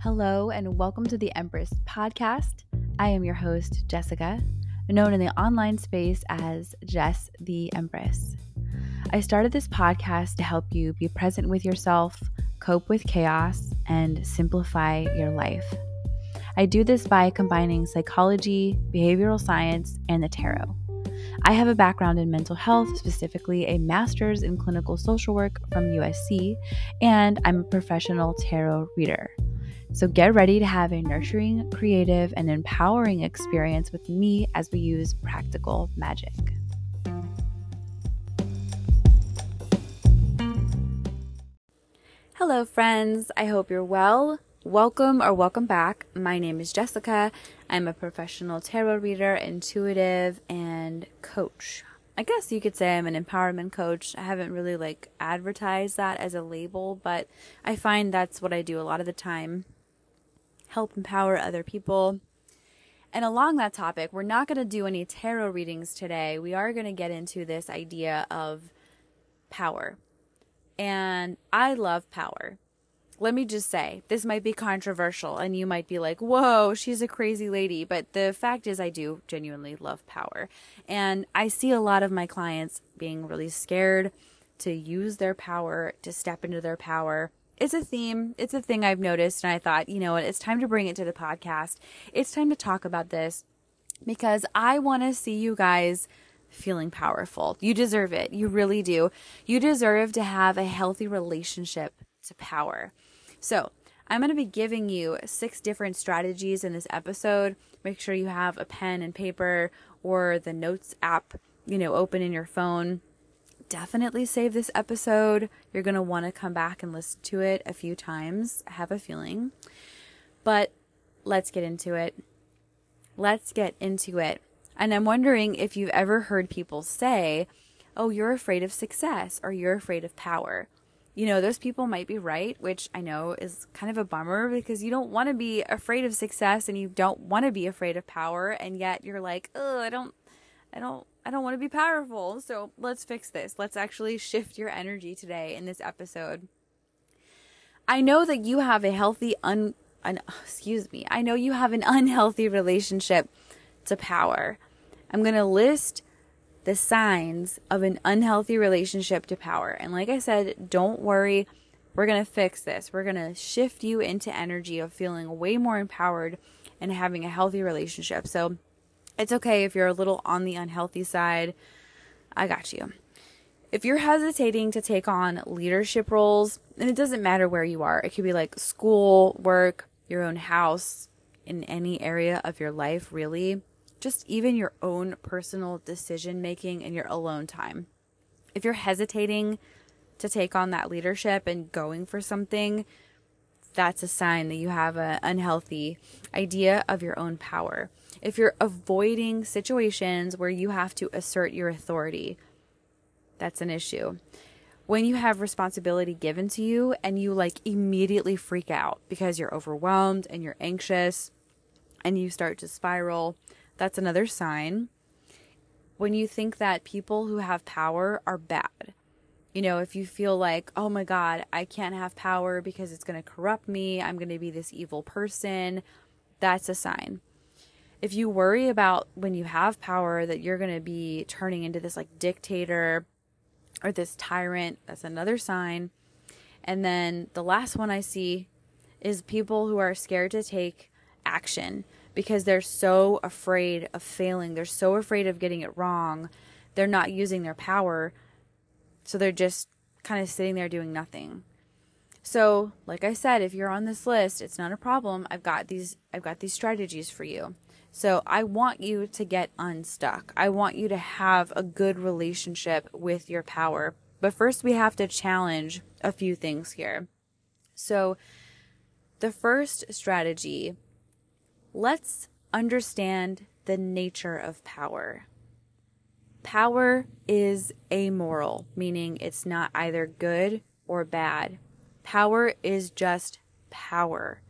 Hello, and welcome to the Empress podcast. I am your host, Jessica, known in the online space as Jess the Empress. I started this podcast to help you be present with yourself, cope with chaos, and simplify your life. I do this by combining psychology, behavioral science, and the tarot. I have a background in mental health, specifically a master's in clinical social work from USC, and I'm a professional tarot reader. So get ready to have a nurturing, creative, and empowering experience with me as we use practical magic. Hello, friends. I hope you're well. Welcome or welcome back. My name is Jessica. I'm a professional tarot reader, intuitive, and coach. I guess you could say I'm an empowerment coach. I haven't really like advertised that as a label, but I find that's what I do a lot of the time help empower other people. And along that topic, we're not going to do any tarot readings today. We are going to get into this idea of power. And I love power. Let me just say, this might be controversial, and you might be like, whoa, she's a crazy lady. But the fact is, I do genuinely love power. And I see a lot of my clients being really scared to use their power, to step into their power it's a theme. It's a thing I've noticed. And I thought, you know what? It's time to bring it to the podcast. It's time to talk about this because I want to see you guys feeling powerful. You deserve it. You really do. You deserve to have a healthy relationship to power. So, I'm going to be giving you six different strategies in this episode. Make sure you have a pen and paper or the notes app, you know, open in your phone definitely save this episode. You're going to want to come back and listen to it a few times. I have a feeling. But let's get into it. Let's get into it. And I'm wondering if you've ever heard people say, oh, you're afraid of success or you're afraid of power. You know, those people might be right, which I know is kind of a bummer because you don't want to be afraid of success and you don't want to be afraid of power. And yet you're like, oh, I don't, I don't I don't want to be powerful. So let's fix this. Let's actually shift your energy today in this episode. I know that you have a healthy un, excuse me. I know you have an unhealthy relationship to power. I'm going to list the signs of an unhealthy relationship to power. And like I said, don't worry. We're going to fix this. We're going to shift you into energy of feeling way more empowered and having a healthy relationship. So it's okay if you're a little on the unhealthy side. I got you. If you're hesitating to take on leadership roles, and it doesn't matter where you are, it could be like school, work, your own house, in any area of your life, really, just even your own personal decision making and your alone time. If you're hesitating to take on that leadership and going for something, that's a sign that you have an unhealthy idea of your own power if you're avoiding situations where you have to assert your authority, that's an issue. When you have responsibility given to you and you like immediately freak out because you're overwhelmed and you're anxious and you start to spiral, that's another sign. When you think that people who have power are bad, you know, if you feel like, oh my God, I can't have power because it's going to corrupt me, I'm going to be this evil person, that's a sign if you worry about when you have power that you're going to be turning into this like dictator or this tyrant, that's another sign. And then the last one I see is people who are scared to take action because they're so afraid of failing. They're so afraid of getting it wrong. They're not using their power. So they're just kind of sitting there doing nothing. So, like I said, if you're on this list, it's not a problem. I've got these I've got these strategies for you. So I want you to get unstuck. I want you to have a good relationship with your power. But first, we have to challenge a few things here. So, the first strategy let's understand the nature of power. Power is amoral, meaning it's not either good or bad. Power is just power.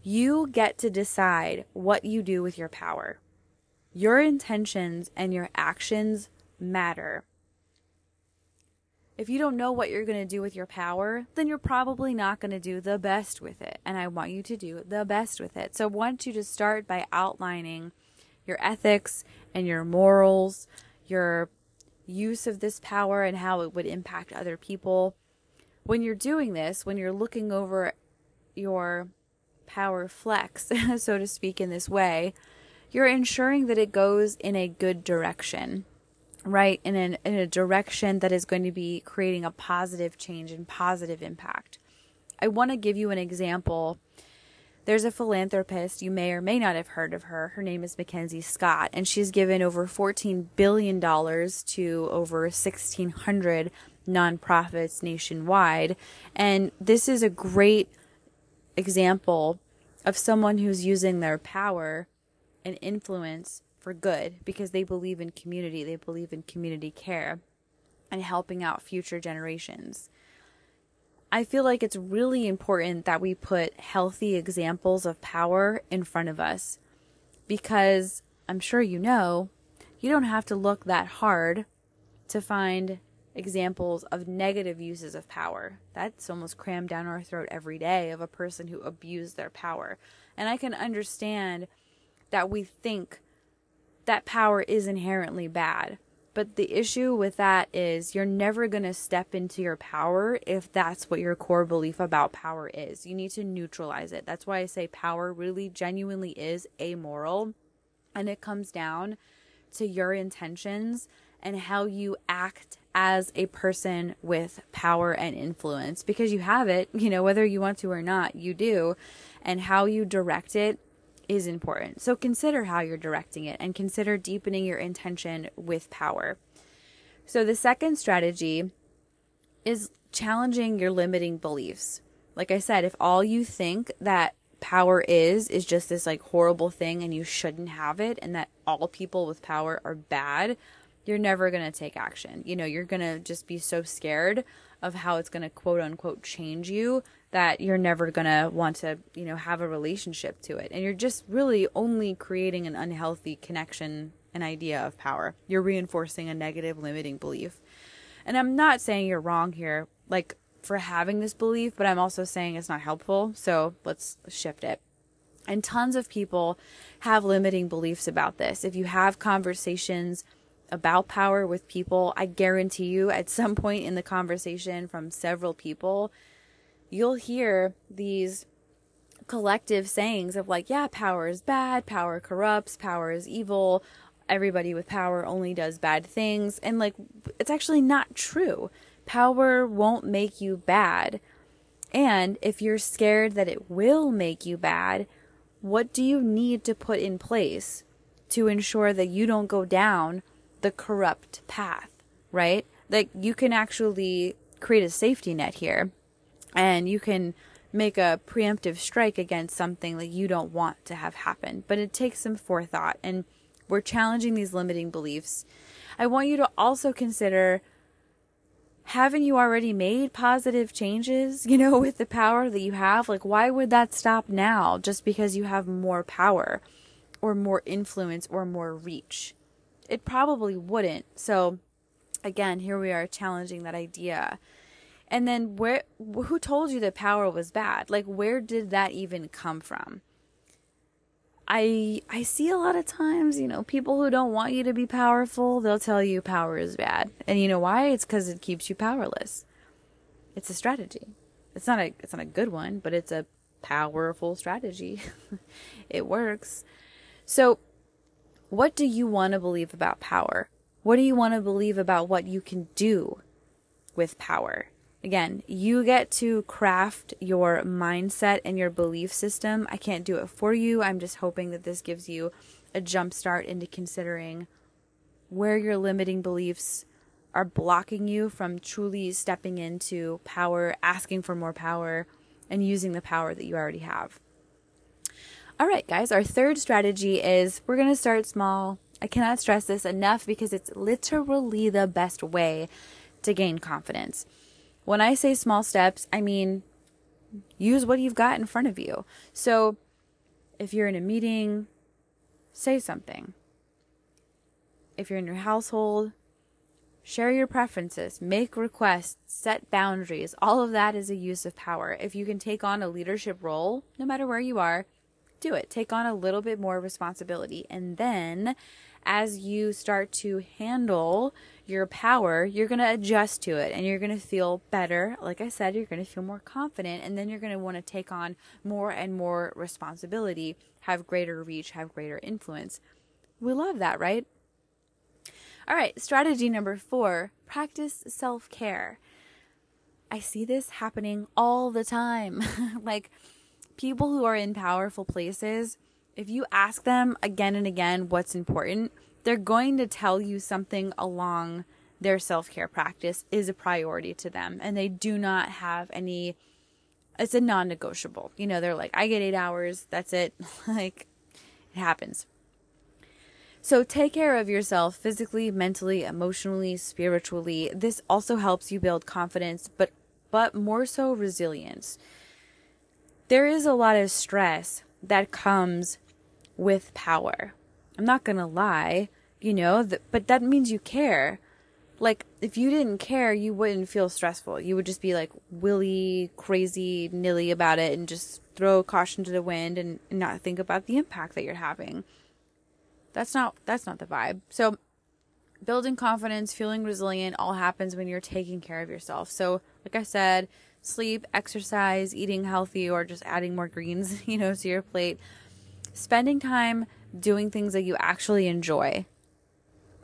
You get to decide what you do with your power. Your intentions and your actions matter. if you don't know what you're going to do with your power, then you're probably not going to do the best with it. And I want you to do the best with it. So I want you to start by outlining your ethics and your morals, your use of this power and how it would impact other people. When you're doing this, when you're looking over your power flex, so to speak, in this way, you're ensuring that it goes in a good direction right in an, in a direction that is going to be creating a positive change and positive impact. I want to give you an example. There's a philanthropist, you may or may not have heard of her. Her name is Mackenzie Scott, and she's given over $14 billion to over 1,600 nonprofits nationwide. And this is a great example of someone who's using their power and influence for good because they believe in community, they believe in community care and helping out future generations. I feel like it's really important that we put healthy examples of power in front of us because I'm sure you know, you don't have to look that hard to find examples of negative uses of power. That's almost crammed down our throat every day of a person who abused their power. And I can understand that we think that power is inherently bad. But the issue with that is you're never going to step into your power if that's what your core belief about power is. You need to neutralize it. That's why I say power really genuinely is amoral. And it comes down to your intentions and how you act as a person with power and influence because you have it, you know, whether you want to or not, you do. And how you direct it is important. So consider how you're directing it and consider deepening your intention with power. So the second strategy is challenging your limiting beliefs. Like I said, if all you think that power is is just this like horrible thing and you shouldn't have it and that all people with power are bad, you're never going to take action. You know, you're going to just be so scared of how it's going to quote unquote change you that you're never going to want to, you know, have a relationship to it. And you're just really only creating an unhealthy connection an idea of power. You're reinforcing a negative limiting belief. And I'm not saying you're wrong here, like for having this belief, but I'm also saying it's not helpful. So let's shift it. And tons of people have limiting beliefs about this. If you have conversations about power with people, I guarantee you at some point in the conversation from several people, you'll hear these collective sayings of like, yeah, power is bad, power corrupts, power is evil, everybody with power only does bad things. And like, it's actually not true. Power won't make you bad. And if you're scared that it will make you bad, what do you need to put in place to ensure that you don't go down the corrupt path, right? Like you can actually create a safety net here and you can make a preemptive strike against something that you don't want to have happen. But it takes some forethought and we're challenging these limiting beliefs. I want you to also consider haven't you already made positive changes, you know, with the power that you have? Like, why would that stop now just because you have more power or more influence or more reach? It probably wouldn't. So again, here we are challenging that idea. And then where who told you that power was bad? Like where did that even come from? I I see a lot of times, you know, people who don't want you to be powerful, they'll tell you power is bad. And you know why? It's cuz it keeps you powerless. It's a strategy. It's not a it's not a good one, but it's a powerful strategy. it works. So what do you want to believe about power? What do you want to believe about what you can do with power? Again, you get to craft your mindset and your belief system. I can't do it for you. I'm just hoping that this gives you a jump start into considering where your limiting beliefs are blocking you from truly stepping into power, asking for more power, and using the power that you already have. All right, guys, our third strategy is we're going to start small. I cannot stress this enough because it's literally the best way to gain confidence. When I say small steps, I mean use what you've got in front of you. So if you're in a meeting, say something. If you're in your household, Share your preferences, make requests, set boundaries. All of that is a use of power. If you can take on a leadership role, no matter where you are, do it. Take on a little bit more responsibility. And then as you start to handle your power, you're going to adjust to it and you're going to feel better. Like I said, you're going to feel more confident and then you're going to want to take on more and more responsibility, have greater reach, have greater influence. We love that, right? All right, strategy number four practice self care. I see this happening all the time. like people who are in powerful places, if you ask them again and again what's important, they're going to tell you something along their self care practice is a priority to them. And they do not have any, it's a non negotiable. You know, they're like, I get eight hours, that's it. like, it happens. So take care of yourself physically, mentally, emotionally, spiritually. This also helps you build confidence, but but more so resilience. There is a lot of stress that comes with power. I'm not going to lie, you know, th- but that means you care. Like if you didn't care, you wouldn't feel stressful. You would just be like willy, crazy, nilly about it and just throw caution to the wind and, and not think about the impact that you're having. That's not that's not the vibe. So building confidence, feeling resilient all happens when you're taking care of yourself. So, like I said, sleep, exercise, eating healthy or just adding more greens, you know, to your plate. Spending time doing things that you actually enjoy.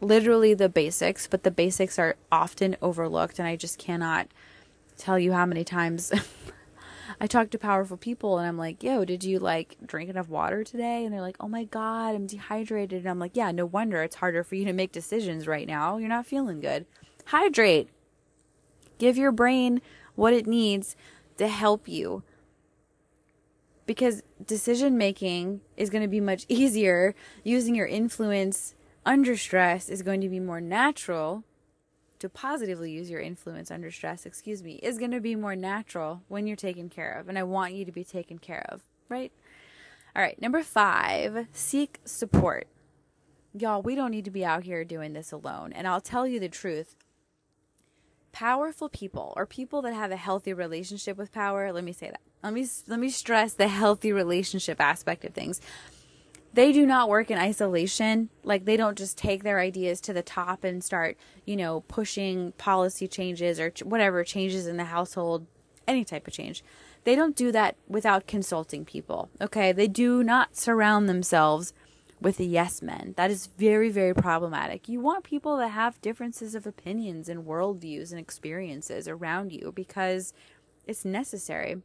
Literally the basics, but the basics are often overlooked and I just cannot tell you how many times I talk to powerful people and I'm like, yo, did you like drink enough water today? And they're like, oh my God, I'm dehydrated. And I'm like, yeah, no wonder it's harder for you to make decisions right now. You're not feeling good. Hydrate. Give your brain what it needs to help you. Because decision making is going to be much easier. Using your influence under stress is going to be more natural to positively use your influence under stress, excuse me, is going to be more natural when you're taken care of. And I want you to be taken care of, right? All right, number five, seek support. Y'all, we don't need to be out here doing this alone. And I'll tell you the truth. Powerful people or people that have a healthy relationship with power, let me say that. Let me let me stress the healthy relationship aspect of things they do not work in isolation. Like they don't just take their ideas to the top and start, you know, pushing policy changes or ch- whatever changes in the household, any type of change. They don't do that without consulting people. Okay. They do not surround themselves with the yes men. That is very, very problematic. You want people that have differences of opinions and worldviews and experiences around you because it's necessary.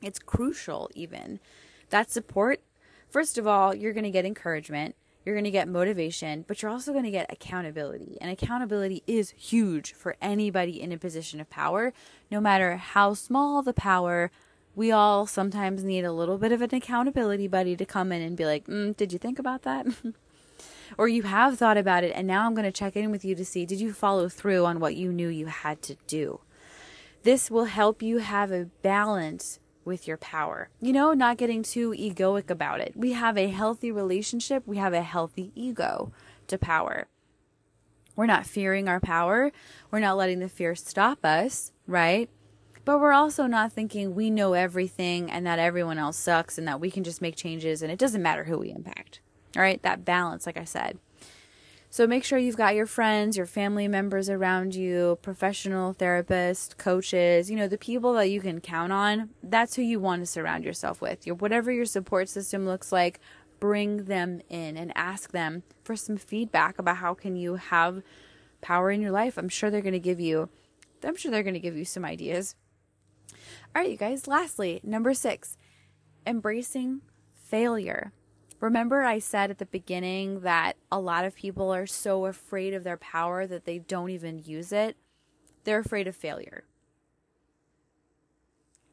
It's crucial, even. That support First of all, you're going to get encouragement, you're going to get motivation, but you're also going to get accountability. And accountability is huge for anybody in a position of power, no matter how small the power. We all sometimes need a little bit of an accountability buddy to come in and be like, mm, Did you think about that? or you have thought about it, and now I'm going to check in with you to see did you follow through on what you knew you had to do? This will help you have a balance with your power. You know, not getting too egoic about it. We have a healthy relationship, we have a healthy ego to power. We're not fearing our power, we're not letting the fear stop us, right? But we're also not thinking we know everything and that everyone else sucks and that we can just make changes and it doesn't matter who we impact. All right, that balance, like I said. So make sure you've got your friends, your family members around you, professional therapists, coaches, you know, the people that you can count on. That's who you want to surround yourself with. Your, whatever your support system looks like, bring them in and ask them for some feedback about how can you have power in your life. I'm sure they're going to give you I'm sure they're going to give you some ideas. All right, you guys, lastly, number 6, embracing failure. Remember, I said at the beginning that a lot of people are so afraid of their power that they don't even use it. They're afraid of failure.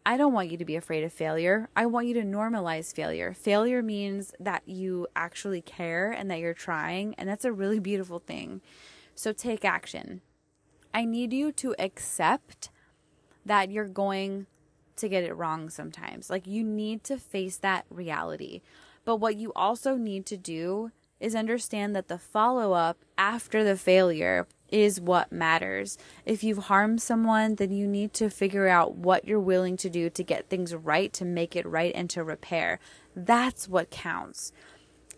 I don't want you to be afraid of failure. I want you to normalize failure. Failure means that you actually care and that you're trying, and that's a really beautiful thing. So take action. I need you to accept that you're going to get it wrong sometimes. Like you need to face that reality. But what you also need to do is understand that the follow up after the failure is what matters. If you've harmed someone, then you need to figure out what you're willing to do to get things right, to make it right, and to repair. That's what counts.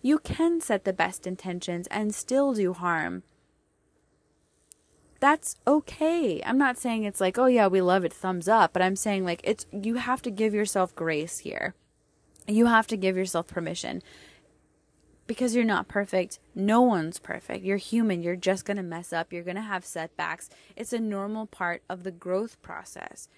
You can set the best intentions and still do harm. That's okay. I'm not saying it's like, oh yeah, we love it, thumbs up, but I'm saying like it's you have to give yourself grace here. You have to give yourself permission because you're not perfect. No one's perfect. You're human. You're just going to mess up. You're going to have setbacks. It's a normal part of the growth process.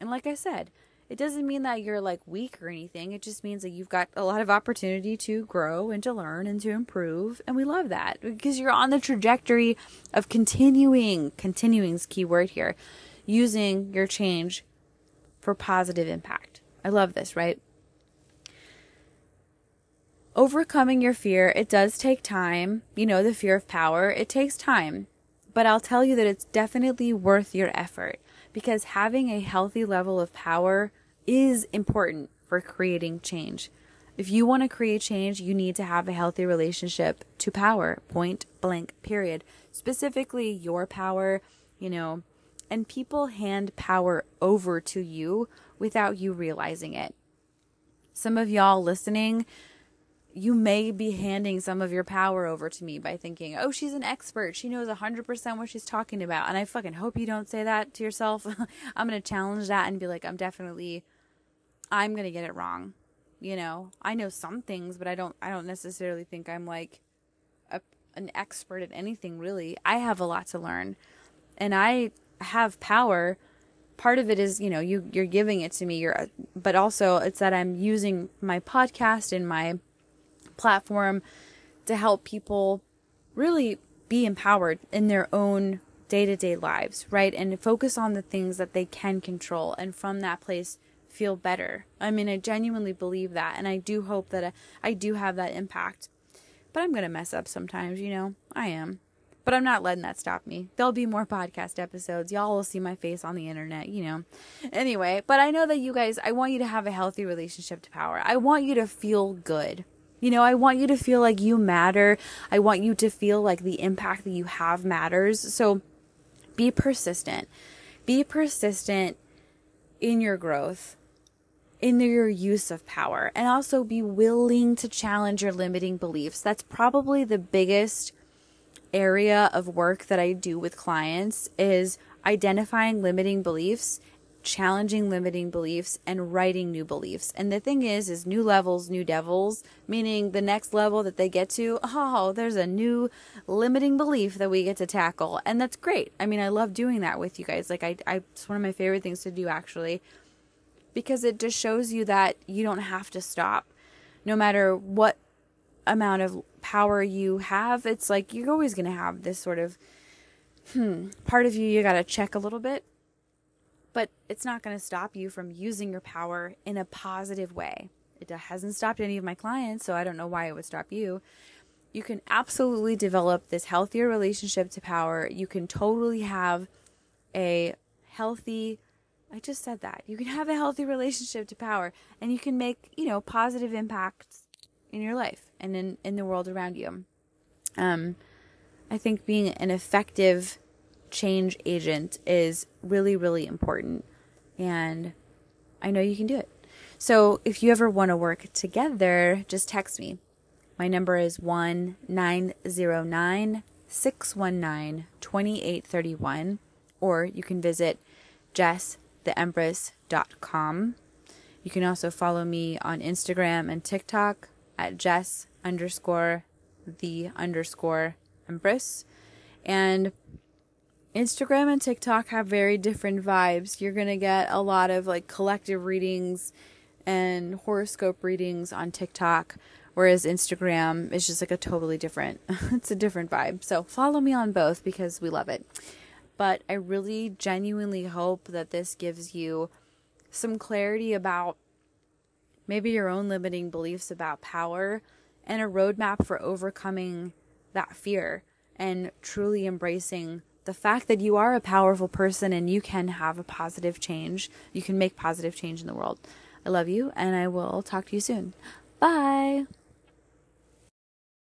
And like I said, it doesn't mean that you're like weak or anything. It just means that you've got a lot of opportunity to grow and to learn and to improve. And we love that because you're on the trajectory of continuing, continuing's key word here, using your change for positive impact. I love this, right? overcoming your fear, it does take time. You know, the fear of power, it takes time. But I'll tell you that it's definitely worth your effort because having a healthy level of power is important for creating change. If you want to create change, you need to have a healthy relationship to power, point blank, period. Specifically, your power, you know, and people hand power over to you without you realizing it. Some of y'all listening you may be handing some of your power over to me by thinking, oh, she's an expert. She knows 100% what she's talking about. And I fucking hope you don't say that to yourself. I'm going to challenge that and be like, I'm definitely, I'm going to get it wrong. You know, I know some things, but I don't, I don't necessarily think I'm like a, an expert at anything really. I have a lot to learn and I have power. Part of it is, you know, you, you're giving it to me. You're, but also it's that I'm using my podcast and my, platform to help people really be empowered in their own day to day lives, right? And focus on the things that they can control and from that place feel better. I mean, I genuinely believe that. And I do hope that I, I do have that impact. But I'm going to mess up sometimes, you know? I am. But I'm not letting that stop me. There'll be more podcast episodes. Y'all will see my face on the internet, you know. Anyway, but I know that you guys, I want you to have a healthy relationship to power. I want you to feel good. You know, I want you to feel like you matter. I want you to feel like the impact that you have matters. So be persistent. Be persistent in your growth, in your use of power, and also be willing to challenge your limiting beliefs. That's probably the biggest area of work that I do with clients is identifying limiting beliefs challenging limiting beliefs and writing new beliefs. And the thing is, is new levels, new devils, meaning the next level that they get to, oh, there's a new limiting belief that we get to tackle. And that's great. I mean, I love doing that with you guys. Like I, I it's one of my favorite things to do actually, because it just shows you that you don't have to stop no matter what amount of power you have. It's like you're always going to have this sort of, hmm, part of you, you got to check a little bit but it's not going to stop you from using your power in a positive way. It hasn't stopped any of my clients, so I don't know why it would stop you. You can absolutely develop this healthier relationship to power. You can totally have a healthy I just said that. You can have a healthy relationship to power and you can make, you know, positive impacts in your life and in, in the world around you. Um, I think being an effective change agent is really, really important. And I know you can do it. So if you ever want to work together, just text me. My number is 1 909 619 2831, or you can visit jesstheempress.com. You can also follow me on Instagram and TikTok at jess underscore the underscore empress. And Instagram and TikTok have very different vibes. You're going to get a lot of like collective readings and horoscope readings on TikTok, whereas Instagram is just like a totally different it's a different vibe. So, follow me on both because we love it. But I really genuinely hope that this gives you some clarity about maybe your own limiting beliefs about power and a roadmap for overcoming that fear and truly embracing the fact that you are a powerful person and you can have a positive change. You can make positive change in the world. I love you, and I will talk to you soon. Bye.